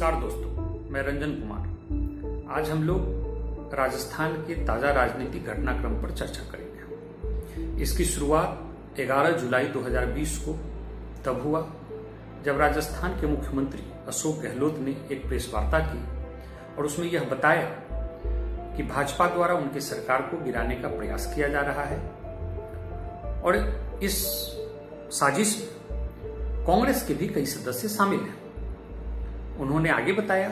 नमस्कार दोस्तों, मैं रंजन कुमार। आज हम लोग राजस्थान के ताज़ा राजनीतिक घटनाक्रम पर चर्चा करेंगे। इसकी शुरुआत 11 जुलाई 2020 को तब हुआ, जब राजस्थान के मुख्यमंत्री अशोक गहलोत ने एक प्रेस वार्ता की और उसमें यह बताया कि भाजपा द्वारा उनकी सरकार को गिराने का प्रयास किया जा रहा है और इस साजिश में कांग्रेस के भी कई सदस्य शामिल हैं। उन्होंने आगे बताया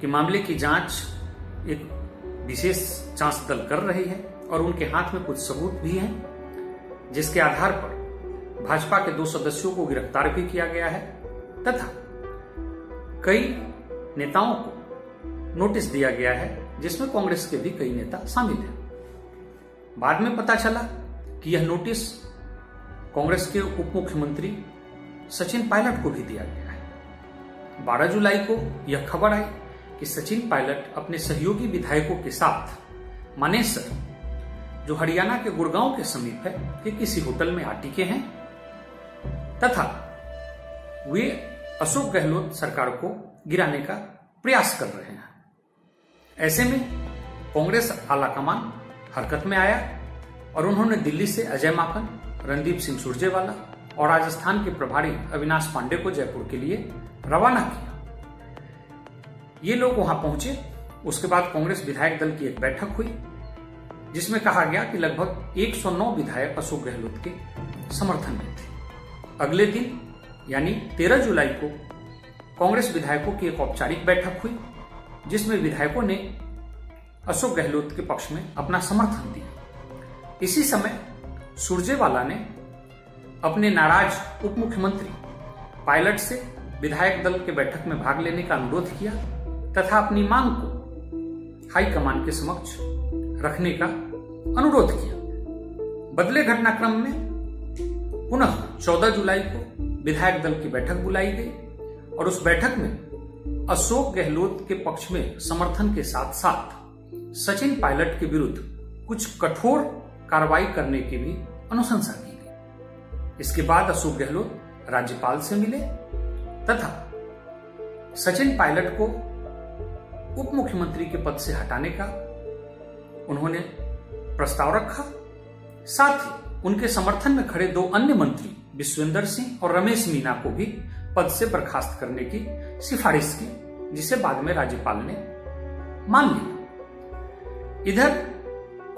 कि मामले की जाँच एक विशेष जाँच दल कर रही है और उनके हाथ में कुछ सबूत भी हैं, जिसके आधार पर भाजपा के दो सदस्यों को गिरफ़्तार भी किया गया है तथा कई नेताओं को नोटिस दिया गया है, जिसमें कांग्रेस के भी कई नेता शामिल हैं। बाद में पता चला कि यह नोटिस कांग्रेस के उप मुख्यमंत्री सचिन पायलट को भी दिया गया। 12 जुलाई को यह खबर आई कि सचिन पायलट अपने सहयोगी विधायकों के साथ मानेसर जो हरियाणा के गुड़गांव के समीप है, के किसी होटल में आटिके हैं, तथा वे अशोक गहलोत सरकार को गिराने का प्रयास कर रहे हैं। ऐसे में कांग्रेस आलाकमान हरकत में आया और उन्होंने दिल्ली से अजय माकन, रणदीप सिंह सुरजेवाला और राजस्थान के प्रभारी अविनाश पांडे को जयपुर के लिए रवाना किया। ये लोग वहाँ पहुँचे। उसके बाद कांग्रेस विधायक दल की एक बैठक हुई, जिसमें कहा गया कि लगभग 109 विधायक अशोक गहलोत के समर्थन में थे। अगले दिन, यानी 13 जुलाई को, कांग्रेस विधायकों की एक औपचारिक बैठक हुई, जिसमें विधायकों ने अशोक गहलोत के पक्ष में अपना समर्थन दिया। इसी समय, सुरजेवाला ने अपने नाराज़ उप मुख्यमंत्री पायलट से विधायक दल के बैठक में भाग लेने का अनुरोध किया तथा अपनी मांग को हाईकमान के समक्ष रखने का अनुरोध किया। बदले घटनाक्रम में पुनः 14 जुलाई को विधायक दल की बैठक बुलाई गई और उस बैठक में अशोक गहलोत के पक्ष में समर्थन के साथ साथ सचिन पायलट के विरुद्ध कुछ कठोर कार्रवाई करने की भी अनुशंसा की। इसके बाद अशोक गहलोत राज्यपाल से मिले तथा सचिन पायलट को उप मुख्यमंत्री के पद से हटाने का उन्होंने प्रस्ताव रखा। साथ ही उनके समर्थन में खड़े दो अन्य मंत्री विश्वेंद्र सिंह और रमेश मीना को भी पद से बर्खास्त करने की सिफारिश की, जिसे बाद में राज्यपाल ने मान लिया। इधर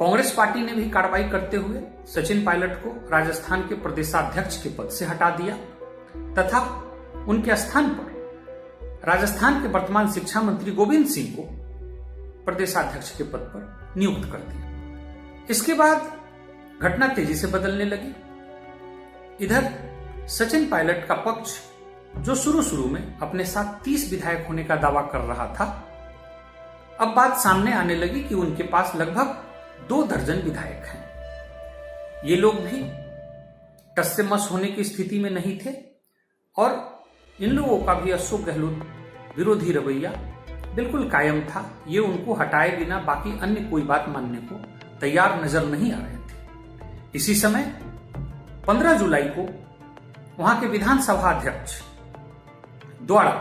कांग्रेस पार्टी ने भी कार्रवाई करते हुए सचिन पायलट को राजस्थान के प्रदेशाध्यक्ष के पद से हटा दिया, तथा उनके स्थान पर राजस्थान के वर्तमान शिक्षा मंत्री गोविंद सिंह को प्रदेशाध्यक्ष के पद पर नियुक्त कर दिया। इसके बाद घटना तेज़ी से बदलने लगी। इधर, सचिन पायलट का पक्ष, जो शुरू शुरू में अपने साथ 30 विधायक होने का दावा कर रहा था, अब बात सामने आने लगी कि उनके पास लगभग दो दर्जन विधायक हैं। ये लोग भी टस से मस होने की स्थिति में नहीं थे और इन लोगों का भी अशोक गहलोत विरोधी रवैया बिल्कुल कायम था। ये उनको हटाए बिना बाकी अन्य कोई बात मानने को तैयार नज़र नहीं आ रहे थे। इसी समय 15 जुलाई को वहाँ के विधानसभा अध्यक्ष द्वारा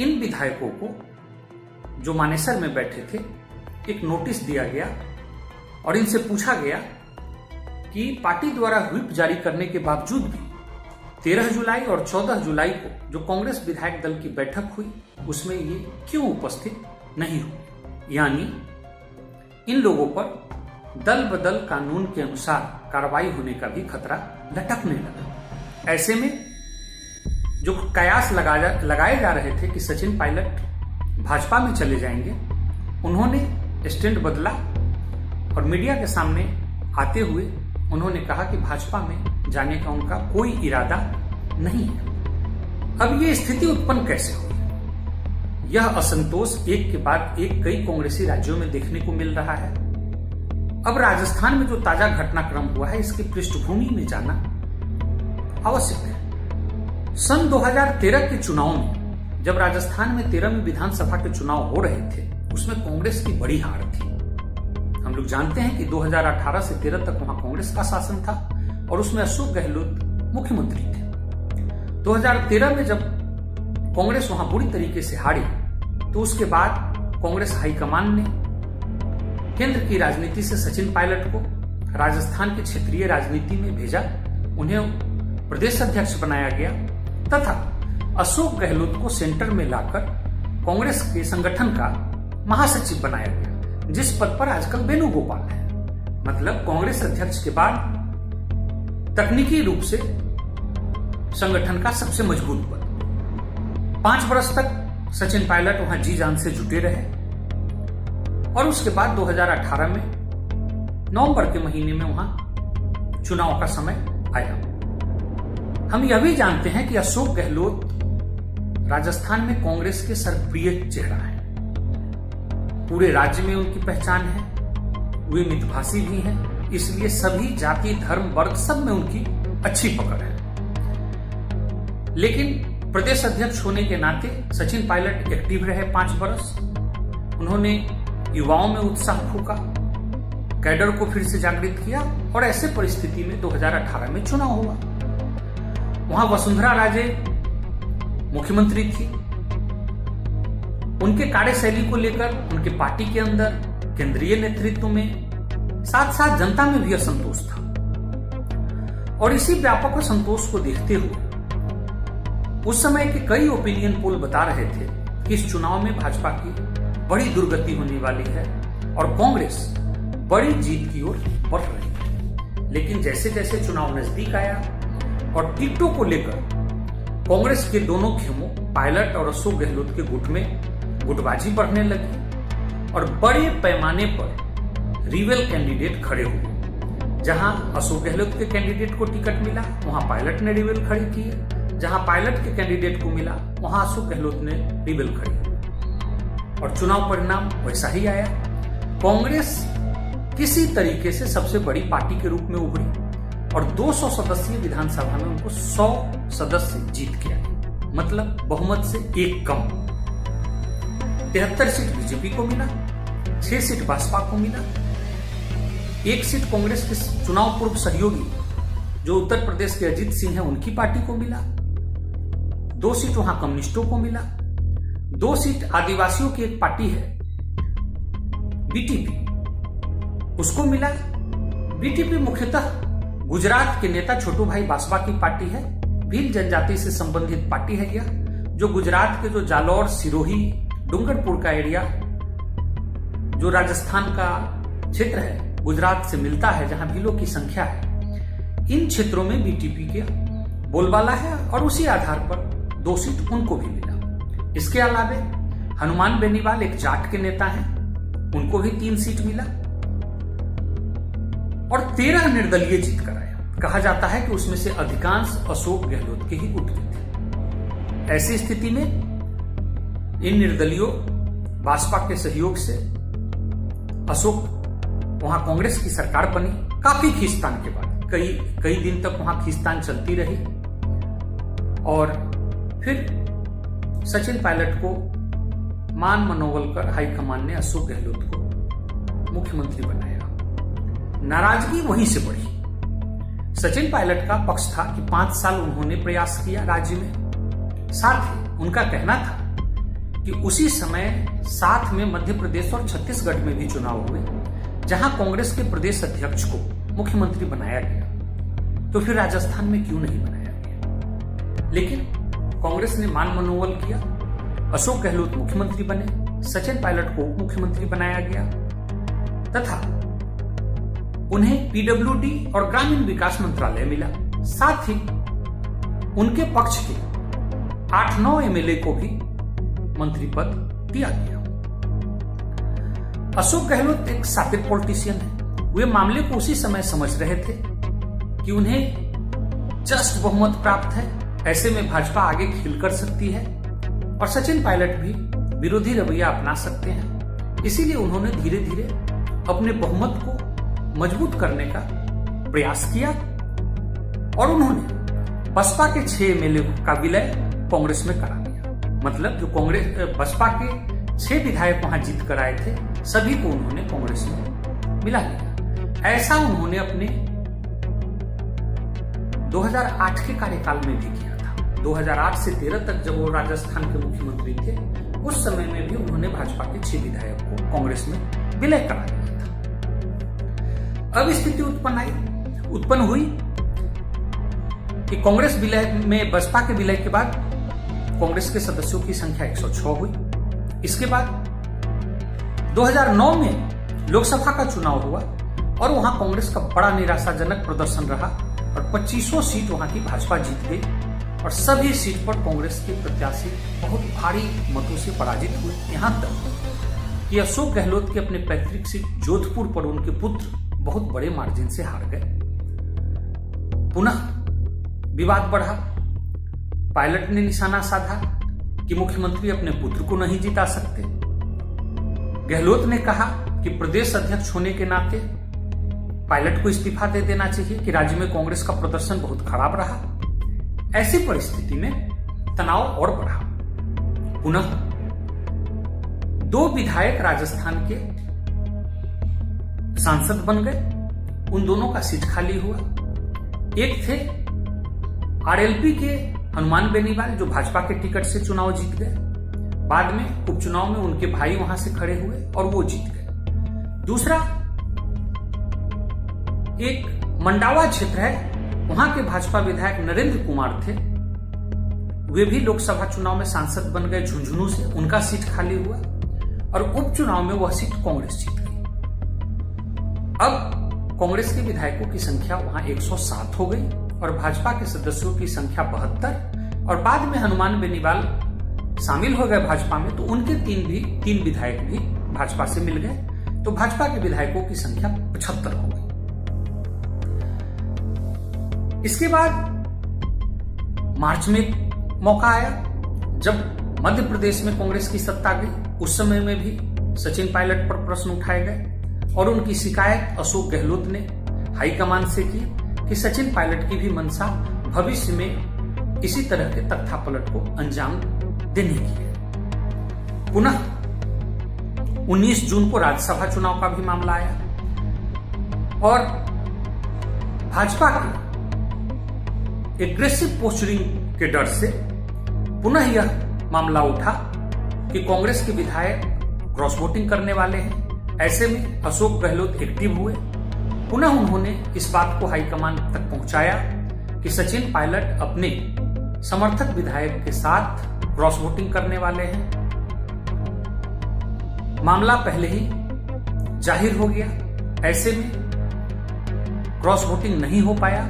इन विधायकों को, जो मानेसर में बैठे थे, एक नोटिस दिया गया और इनसे पूछा गया कि पार्टी द्वारा व्हिप जारी करने के बावजूद भी 13 जुलाई और 14 जुलाई को जो कांग्रेस विधायक दल की बैठक हुई, उसमें ये क्यों उपस्थित नहीं हुई? यानी, इन लोगों पर दल बदल कानून के अनुसार कार्रवाई होने का भी खतरा लटकने लगा। ऐसे में, जो कयास लगाए जा रहे थे कि सचिन पायलट भाजपा में चले जाएँगे, उन्होंने स्टैंड बदला और मीडिया के सामने आते हुए उन्होंने कहा कि भाजपा में जाने का उनका कोई इरादा नहीं है। अब ये स्थिति उत्पन्न कैसे हुई? यह असंतोष एक के बाद एक कई कांग्रेसी राज्यों में देखने को मिल रहा है। अब राजस्थान में जो ताज़ा घटनाक्रम हुआ है, इसकी पृष्ठभूमि में जाना आवश्यक है। सन 2013 के चुनाव में, जब राजस्थान में तेरह में विधानसभा के चुनाव हो रहे थे, उसमें कांग्रेस की बड़ी हार थी। हम लोग जानते हैं कि 2018 से 13 तक वहाँ कांग्रेस का शासन था और उसमें अशोक गहलोत मुख्यमंत्री थे। 2013 में जब कांग्रेस वहाँ बुरी तरीके से हारी तो उसके बाद कांग्रेस हाईकमान ने केंद्र की राजनीति से सचिन पायलट को राजस्थान के क्षेत्रीय राजनीति में भेजा, उन्हें प्रदेश अध्यक्ष बनाया गया, तथा अशोक गहलोत को सेंटर में लाकर कांग्रेस के संगठन का महासचिव बनाया गया। जिस पद पर आजकल वेणुगोपाल है। मतलब कांग्रेस अध्यक्ष के बाद तकनीकी रूप से संगठन का सबसे मज़बूत पद। पाँच वर्ष तक सचिन पायलट वहाँ जी जान से जुटे रहे। और उसके बाद 2018 में नवंबर के महीने में वहाँ चुनाव का समय आया। हम यह भी जानते हैं कि अशोक गहलोत राजस्थान में कांग्रेस के सर्वप्रिय चेहरा है। पूरे राज्य में उनकी पहचान है। वे मितभाषी भी हैं, इसलिए सभी जाति, धर्म, वर्ग सब में उनकी अच्छी पकड़ है। लेकिन प्रदेश अध्यक्ष होने के नाते सचिन पायलट एक्टिव रहे पाँच वर्ष उन्होंने युवाओं में उत्साह फूका, कैडर को फिर से जागृत किया और ऐसे परिस्थिति में 2018 में चुनाव हुआ। वहाँ वसुंधरा राजे मुख्यमंत्री थी। उनके कार्यशैली को लेकर, उनके पार्टी के अंदर, केंद्रीय नेतृत्व में साथ साथ जनता में भी असंतोष था। और इसी व्यापक असंतोष को देखते हुए, उस समय के कई ओपिनियन पोल बता रहे थे कि इस चुनाव में भाजपा की बड़ी दुर्गति होने वाली है और कांग्रेस बड़ी जीत की ओर बढ़ रही है। लेकिन जैसे जैसे चुनाव नज़दीक आया और टिकटों को लेकर कांग्रेस के दोनों खेमों, पायलट और अशोक गहलोत के गुट में गुटबाजी बढ़ने लगी और बड़े पैमाने पर रिवेल कैंडिडेट खड़े हुए। जहाँ अशोक गहलोत के कैंडिडेट को टिकट मिला, वहाँ पायलट ने रिवेल खड़ी की। जहाँ पायलट के कैंडिडेट को मिला, वहाँ अशोक गहलोत ने रिवेल खड़ी और चुनाव परिणाम वैसा ही आया। कांग्रेस किसी तरीके से सबसे बड़ी पार्टी के रूप में उभरी और 200 सदस्यीय विधानसभा में उनको 100 सदस्य जीत के मतलब बहुमत से एक कम। तिहत्तर सीट बीजेपी को मिला, छह सीट भाजपा को मिला। एक सीट कांग्रेस के चुनाव पूर्व सहयोगी जो उत्तर प्रदेश के अजीत सिंह है, उनकी पार्टी को मिला। दो सीट वहाँ कम्युनिस्टों को मिला। दो सीट आदिवासियों की एक पार्टी है, बीटीपी। उसको मिला। बीटीपी मुख्यतः गुजरात के नेता छोटू भाई बासवा की पार्टी है, भील जनजाति से संबंधित पार्टी है यह, जो गुजरात के जो जालौर सिरोही डूंगरपुर का एरिया, जो राजस्थान का क्षेत्र है, गुजरात से मिलता है, जहाँ भीलों की संख्या है, इन क्षेत्रों में बीटीपी के बोलबाला है और उसी आधार पर दो सीट उनको भी मिला। इसके अलावे हनुमान बेनीवाल एक जाट के नेता हैं, उनको भी तीन सीट मिला और तेरह निर्दलीय जीत कर आया। कहा जाता है कि उसमें से अधिकांश अशोक गहलोत के ही गुट के थे। ऐसी स्थिति में इन निर्दलियों, भाजपा के सहयोग से अशोक वहाँ कांग्रेस की सरकार बनी, काफ़ी खींचतान के बाद। कई कई दिन तक वहाँ खींचतान चलती रही। और फिर सचिन पायलट को मान मनोबल कर हाईकमान ने अशोक गहलोत को मुख्यमंत्री बनाया। नाराज़गी वहीं से बढ़ी। सचिन पायलट का पक्ष था कि पाँच साल उन्होंने प्रयास किया राज्य में। साथ ही उनका कहना था कि उसी समय साथ में मध्य प्रदेश और छत्तीसगढ़ में भी चुनाव हुए, जहाँ कांग्रेस के प्रदेश अध्यक्ष को मुख्यमंत्री बनाया गया। तो फिर राजस्थान में क्यों नहीं बनाया गया? लेकिन कांग्रेस ने मान मनोबल किया, अशोक गहलोत मुख्यमंत्री बने, सचिन पायलट को मुख्यमंत्री बनाया गया, तथा उन्हें पीडब्ल्यूडी और ग्रामीण विकास मंत्रालय मिला। साथ ही उनके पक्ष के आठ नौ एमएलए को भी मंत्री पद दिया गया। अशोक गहलोत एक साबित पॉलिटिशियन है। वे मामले को उसी समय समझ रहे थे कि उन्हें जस्ट बहुमत प्राप्त है, ऐसे में भाजपा आगे खिल कर सकती है और सचिन पायलट भी विरोधी रवैया अपना सकते हैं। इसीलिए उन्होंने धीरे धीरे अपने बहुमत को मज़बूत करने का प्रयास किया और उन्होंने बसपा के छह एमएलए का विलय कांग्रेस में करा। मतलब जो कांग्रेस बसपा के छह विधायक वहाँ जीत कर आए थे, सभी को उन्होंने कांग्रेस में मिला लिया। ऐसा उन्होंने अपने 2008 के कार्यकाल में भी किया था। 2008 से 13 तक जब वो राजस्थान के मुख्यमंत्री थे, उस समय में भी उन्होंने भाजपा के छह विधायक को कांग्रेस में विलय करा दिया था। अब स्थिति उत्पन्न आई। उत्पन्न हुई कि कांग्रेस विलय में, बसपा के विलय के बाद कांग्रेस के सदस्यों की संख्या 106 हुई। इसके बाद 2009 में लोकसभा का चुनाव हुआ और वहाँ कांग्रेस का बड़ा निराशाजनक प्रदर्शन रहा और 2500 सीट वहाँ की भाजपा जीत गई और सभी सीट पर कांग्रेस के प्रत्याशी बहुत भारी मतों से पराजित हुए। यहाँ तक कि अशोक गहलोत के अपने पैतृक सीट जोधपुर पर उनके पुत्र बहुत बड़े मार्जिन से हार गए। पुनः विवाद बढ़ा। पायलट ने निशाना साधा कि मुख्यमंत्री अपने पुत्र को नहीं जिता सकते। गहलोत ने कहा कि प्रदेश अध्यक्ष होने के नाते पायलट को इस्तीफा दे देना चाहिए कि राज्य में कांग्रेस का प्रदर्शन बहुत खराब रहा। ऐसी परिस्थिति में तनाव और बढ़ा। पुनः दो विधायक राजस्थान के सांसद बन गए। उन दोनों का सीट खाली हुआ। एक थे आरएलपी के हनुमान बेनीवाल, जो भाजपा के टिकट से चुनाव जीत गए। बाद में उपचुनाव में उनके भाई वहाँ से खड़े हुए और वो जीत गए। दूसरा, एक मंडावा क्षेत्र है, वहाँ के भाजपा विधायक नरेंद्र कुमार थे। वे भी लोकसभा चुनाव में सांसद बन गए झुंझुनू से, उनका सीट खाली हुआ और उपचुनाव में वह सीट कांग्रेस जीत गई। अब कांग्रेस के विधायकों की संख्या वहाँ 107 हो गई। और भाजपा के सदस्यों की संख्या बहत्तर और बाद में हनुमान बेनीवाल शामिल हो गए भाजपा में तो उनके तीन भी, तीन विधायक भी भाजपा से मिल गए। तो भाजपा के विधायकों की संख्या पचहत्तर हो गई। इसके बाद मार्च में मौका आया, जब मध्य प्रदेश में कांग्रेस की सत्ता गई। उस समय में भी सचिन पायलट पर प्रश्न उठाए गए और उनकी शिकायत अशोक गहलोत ने हाईकमान से की। कि सचिन पायलट की भी मंशा भविष्य में इसी तरह के तख्तापलट को अंजाम देने की है। पुनः 19 जून को राज्यसभा चुनाव का भी मामला आया और भाजपा के एग्रेसिव पोस्टरिंग के डर से पुनः यह मामला उठा कि कांग्रेस के विधायक क्रॉस वोटिंग करने वाले हैं। ऐसे में अशोक गहलोत एक्टिव हुए। पुनः उन्होंने इस बात को हाईकमान तक पहुँचाया कि सचिन पायलट अपने समर्थक विधायक के साथ क्रॉस वोटिंग करने वाले हैं। मामला पहले ही ज़ाहिर हो गया। ऐसे में क्रॉस वोटिंग नहीं हो पाया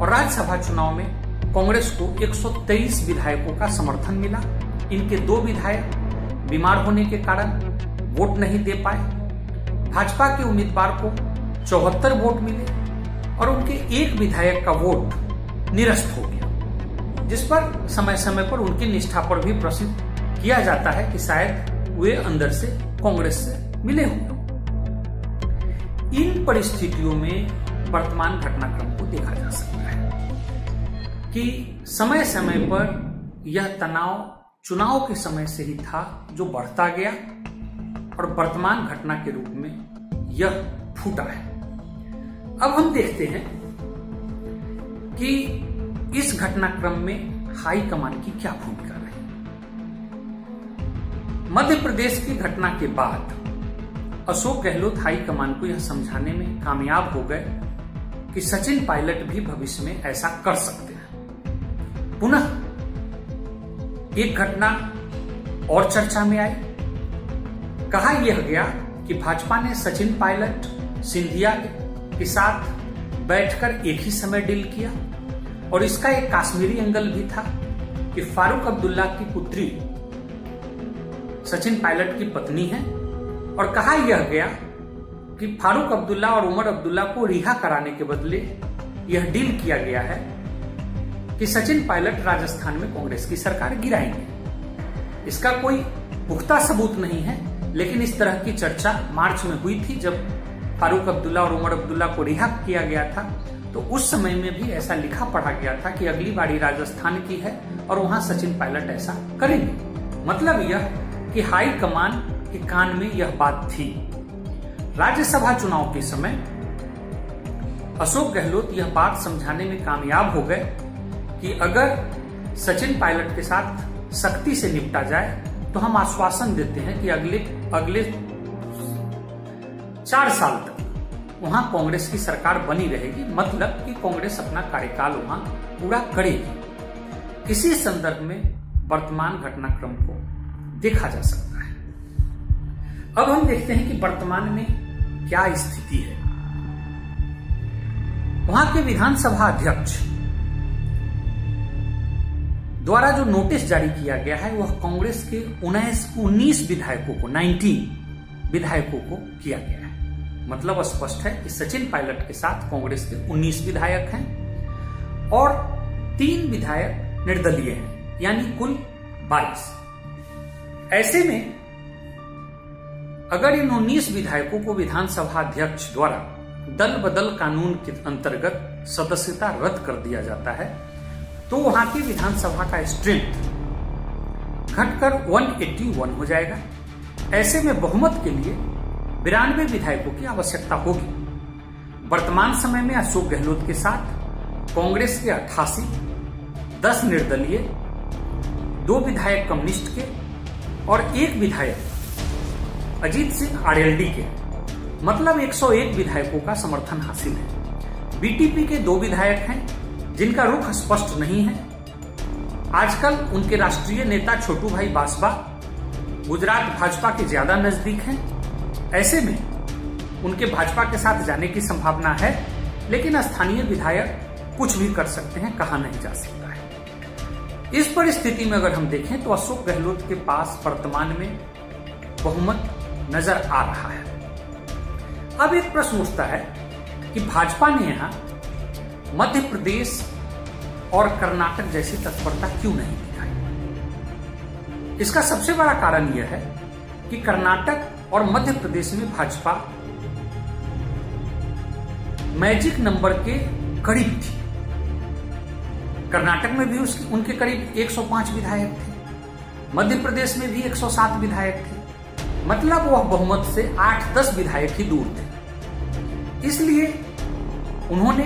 और राज्यसभा चुनाव में कांग्रेस को 123 विधायकों का समर्थन मिला। इनके दो विधायक बीमार होने के कारण वोट नहीं दे पाए। भाजपा के उम्मीदवार को चौहत्तर वोट मिले और उनके एक विधायक का वोट निरस्त हो गया, जिस पर समय समय पर उनकी निष्ठा पर भी प्रश्न किया जाता है कि शायद वे अंदर से कांग्रेस से मिले हुए इन परिस्थितियों में वर्तमान घटनाक्रम को देखा जा सकता है कि समय समय पर यह तनाव चुनाव के समय से ही था जो बढ़ता गया और वर्तमान घटना के रूप में यह फूटा है। अब हम देखते हैं कि इस घटनाक्रम में हाई कमान की क्या भूमिका रही। मध्य प्रदेश की घटना के बाद अशोक गहलोत हाई कमान को यह समझाने में कामयाब हो गए कि सचिन पायलट भी भविष्य में ऐसा कर सकते हैं। पुनः एक घटना और चर्चा में आई। कहा यह गया कि भाजपा ने सचिन पायलट, सिंधिया के साथ बैठकर एक ही समय डील किया। और इसका एक काश्मीरी एंगल भी था कि फारूक अब्दुल्ला की पुत्री सचिन पायलट की पत्नी है। और कहा यह गया कि फारूक अब्दुल्ला और उमर अब्दुल्ला को रिहा कराने के बदले यह डील किया गया है कि सचिन पायलट राजस्थान में कांग्रेस की सरकार गिराएँगे। इसका कोई पुख्ता सबूत नहीं है, लेकिन इस तरह की चर्चा मार्च में हुई थी जब फारूक अब्दुल्ला और उमर अब्दुल्ला को रिहा किया गया था। तो उस समय में भी ऐसा लिखा पढ़ा गया था कि अगली बारी राजस्थान की है और वहाँ सचिन पायलट ऐसा करेंगे। मतलब यह कि हाई कमान के कान में यह बात थी। राज्यसभा चुनाव के समय अशोक गहलोत यह बात समझाने में कामयाब हो गए कि अगर सचिन पायलट के साथ सख्ती से निपटा जाए तो हम आश्वासन देते हैं कि अगले अगले चार साल तक। वहाँ कांग्रेस की सरकार बनी रहेगी मतलब कि कांग्रेस अपना कार्यकाल वहाँ पूरा करेगी। इसी संदर्भ में वर्तमान घटनाक्रम को देखा जा सकता है। अब हम देखते हैं कि वर्तमान में क्या स्थिति है। वहाँ के विधानसभा अध्यक्ष द्वारा जो नोटिस जारी किया गया है, वह कांग्रेस के उन्नीस उन्नीस विधायकों को 19 विधायकों को किया गया मतलब स्पष्ट है कि सचिन पायलट के साथ कांग्रेस के 19 विधायक हैं और तीन विधायक निर्दलीय हैं, यानी कुल 22 ऐसे में, अगर इन 19 विधायकों को विधानसभा अध्यक्ष द्वारा दल बदल कानून के अंतर्गत सदस्यता रद्द कर दिया जाता है तो वहाँ की विधानसभा का स्ट्रेंथ घटकर 181 हो जाएगा। ऐसे में बहुमत के लिए बिरानवे विधायकों की आवश्यकता होगी। वर्तमान समय में अशोक गहलोत के साथ कांग्रेस के अट्ठासी, दस निर्दलीय, दो विधायक कम्युनिस्ट के और एक विधायक अजीत सिंह आरएलडी के। मतलब 101 विधायकों का समर्थन हासिल है। बीटीपी के दो विधायक हैं, जिनका रुख स्पष्ट नहीं है। आजकल उनके राष्ट्रीय नेता छोटू भाई बासबा गुजरात भाजपा के ज़्यादा नज़दीक हैं। ऐसे में उनके भाजपा के साथ जाने की संभावना है, लेकिन स्थानीय विधायक कुछ भी कर सकते हैं, कहा नहीं जा सकता है। इस परिस्थिति में अगर हम देखें तो अशोक गहलोत के पास वर्तमान में बहुमत नज़र आ रहा है। अब एक प्रश्न उठता है कि भाजपा ने यहाँ मध्य प्रदेश और कर्नाटक जैसी तत्परता क्यों नहीं दिखाई? इसका सबसे बड़ा कारण यह है कि कर्नाटक और मध्य प्रदेश में भाजपा। मैजिक नंबर के करीब थी। कर्नाटक में भी उसकी उनके करीब 105 विधायक थे। मध्य प्रदेश में भी 107 विधायक थे। मतलब वह बहुमत से 8-10 विधायक ही दूर थे। इसलिए उन्होंने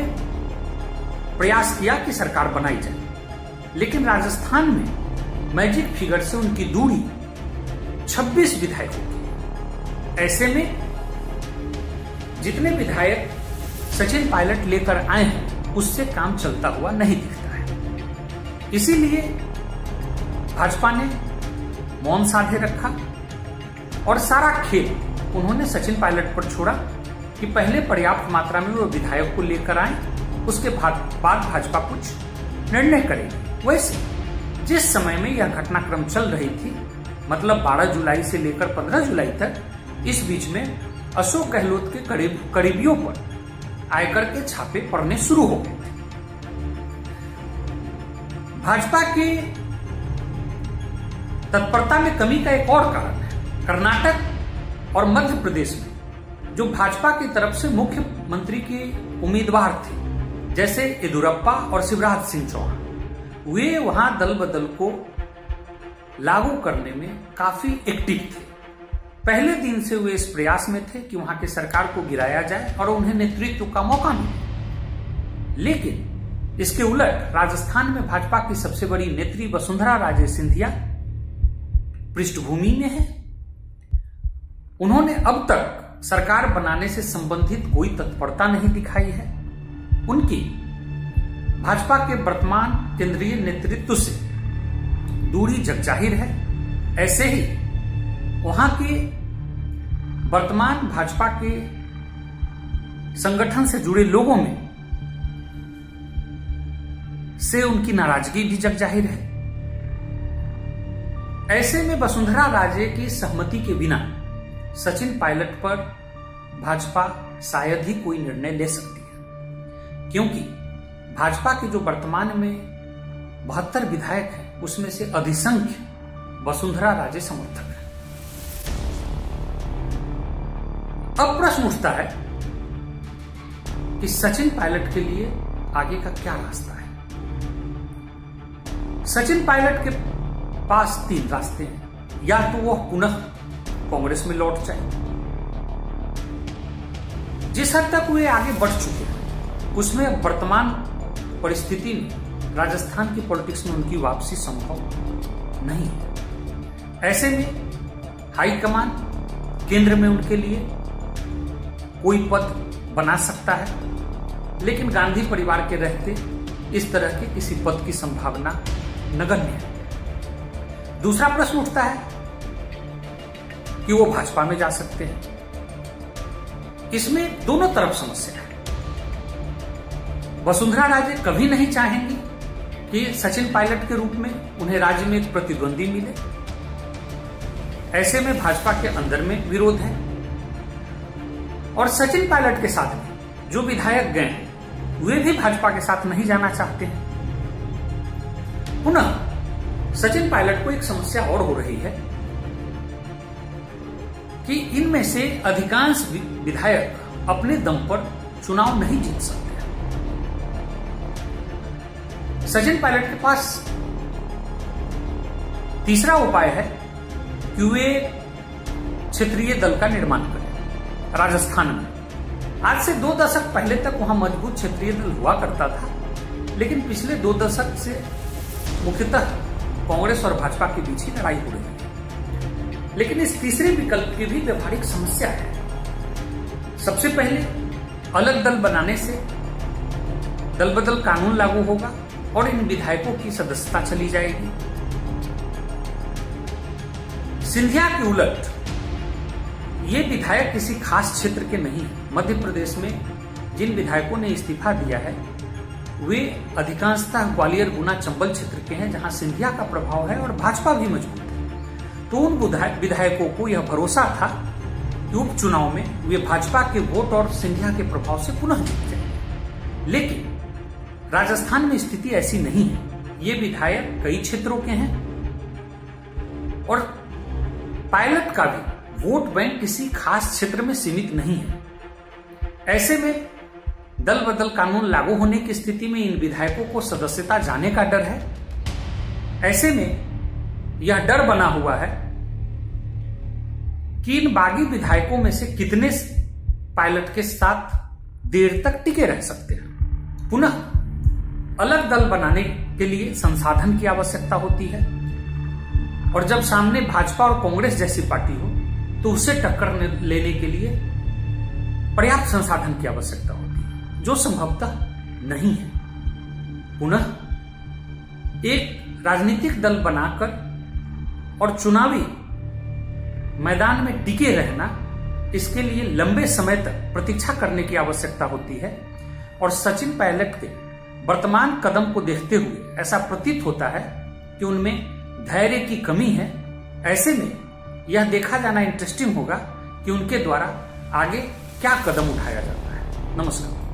प्रयास किया कि सरकार बनाई जाए। लेकिन राजस्थान में मैजिक फिगर से उनकी दूरी 26 विधायकों की ऐसे में जितने विधायक सचिन पायलट लेकर आए हैं, उससे काम चलता हुआ नहीं दिखता है। इसीलिए भाजपा ने मौन साधे रखा और सारा खेल उन्होंने सचिन पायलट पर छोड़ा कि पहले पर्याप्त मात्रा में वो विधायक को लेकर आए, उसके बाद भाजपा कुछ निर्णय करेगी। वैसे, जिस समय में यह घटनाक्रम चल रही थी मतलब 12 जुलाई से लेकर 15 जुलाई तक इस बीच में अशोक गहलोत के करीब, करीबियों पर आयकर के छापे पड़ने शुरू हो गए। भाजपा के तत्परता में कमी का एक और कारण है। कर्नाटक और मध्य प्रदेश में, जो भाजपा की तरफ़ से मुख्यमंत्री के उम्मीदवार थे, जैसे येदुरप्पा और शिवराज सिंह चौहान, वे वहाँ दल बदल को लागू करने में काफ़ी एक्टिव थे। पहले दिन से वे इस प्रयास में थे कि वहाँ की सरकार को गिराया जाए और उन्हें नेतृत्व का मौका मिले। लेकिन इसके उलट राजस्थान में भाजपा की सबसे बड़ी नेत्री वसुंधरा राजे सिंधिया पृष्ठभूमि में है। उन्होंने अब तक सरकार बनाने से संबंधित कोई तत्परता नहीं दिखाई है। उनकी भाजपा के वर्तमान केंद्रीय नेतृत्व से दूरी जगजाहिर है। ऐसे ही वहाँ के वर्तमान भाजपा के संगठन से जुड़े लोगों में से उनकी नाराज़गी भी जग ज़ाहिर है। ऐसे में वसुंधरा राजे की सहमति के बिना सचिन पायलट पर भाजपा शायद ही कोई निर्णय ले सकती है। क्योंकि भाजपा के जो वर्तमान में बहत्तर विधायक हैं, उसमें से अधिसंख्य वसुंधरा राजे समर्थक अब प्रश्न उठता है कि सचिन पायलट के लिए आगे का क्या रास्ता है? सचिन पायलट के पास तीन रास्ते हैं। या तो वह पुनः कांग्रेस में लौट जाए। जिस हद तक वे आगे बढ़ चुके हैं, उसमें वर्तमान परिस्थिति में राजस्थान की पॉलिटिक्स में उनकी वापसी संभव नहीं है। ऐसे में हाईकमान केंद्र में उनके लिए कोई पद बना सकता है। लेकिन गांधी परिवार के रहते इस तरह के किसी पद की संभावना नगण्य है। दूसरा प्रश्न उठता है कि वो भाजपा में जा सकते हैं। इसमें दोनों तरफ़ समस्या है। वसुंधरा राजे कभी नहीं चाहेंगी कि सचिन पायलट के रूप में उन्हें राज्य में एक प्रतिद्वंदी मिले। ऐसे में भाजपा के अंदर में विरोध है। और सचिन पायलट के साथ में जो विधायक गए वे भी भाजपा के साथ नहीं जाना चाहते हैं। पुनः, सचिन पायलट को एक समस्या और हो रही है कि इनमें से अधिकांश विधायक अपने दम पर चुनाव नहीं जीत सकते सचिन पायलट के पास तीसरा उपाय है कि वे क्षेत्रीय दल का निर्माण करें। राजस्थान में। आज से दो दशक पहले तक वहाँ मज़बूत क्षेत्रीय दल हुआ करता था, लेकिन पिछले दो दशक से मुख्यतः कांग्रेस और भाजपा के बीच ही लड़ाई हो रही है। लेकिन इस तीसरे विकल्प की भी व्यवहारिक समस्या है। सबसे पहले अलग दल बनाने से दल बदल कानून लागू होगा और इन विधायकों की सदस्यता चली जाएगी। सिंधिया की उलट ये विधायक किसी खास क्षेत्र के नहीं मध्य प्रदेश में जिन विधायकों ने इस्तीफा दिया है, वे अधिकांशतः ग्वालियर गुना चंबल क्षेत्र के हैं, जहाँ सिंधिया का प्रभाव है और भाजपा भी मज़बूत है। तो उन विधायकों को यह भरोसा था कि उपचुनाव में वे भाजपा के वोट और सिंधिया के प्रभाव से पुनः जीत जाएँगे। लेकिन राजस्थान में स्थिति ऐसी नहीं है। ये विधायक कई क्षेत्रों के हैं और पायलट का भी वोट बैंक किसी खास क्षेत्र में सीमित नहीं है। ऐसे में दल बदल कानून लागू होने की स्थिति में इन विधायकों को सदस्यता जाने का डर है। ऐसे में यह डर बना हुआ है कि इन बागी विधायकों में से कितने पायलट के साथ देर तक टिके रह सकते हैं। पुनः अलग दल बनाने के लिए संसाधन की आवश्यकता होती है। और जब सामने भाजपा और कांग्रेस जैसी पार्टी हो तो उसे टक्कर लेने के लिए पर्याप्त संसाधन की आवश्यकता होती है, जो संभवतः नहीं है। पुनः एक राजनीतिक दल बनाकर और चुनावी मैदान में टिके रहना, इसके लिए लंबे समय तक प्रतीक्षा करने की आवश्यकता होती है और सचिन पायलट के वर्तमान कदम को देखते हुए ऐसा प्रतीत होता है कि उनमें धैर्य की कमी है। ऐसे में यह देखा जाना इंटरेस्टिंग होगा कि उनके द्वारा आगे क्या कदम उठाया जाता है। नमस्कार।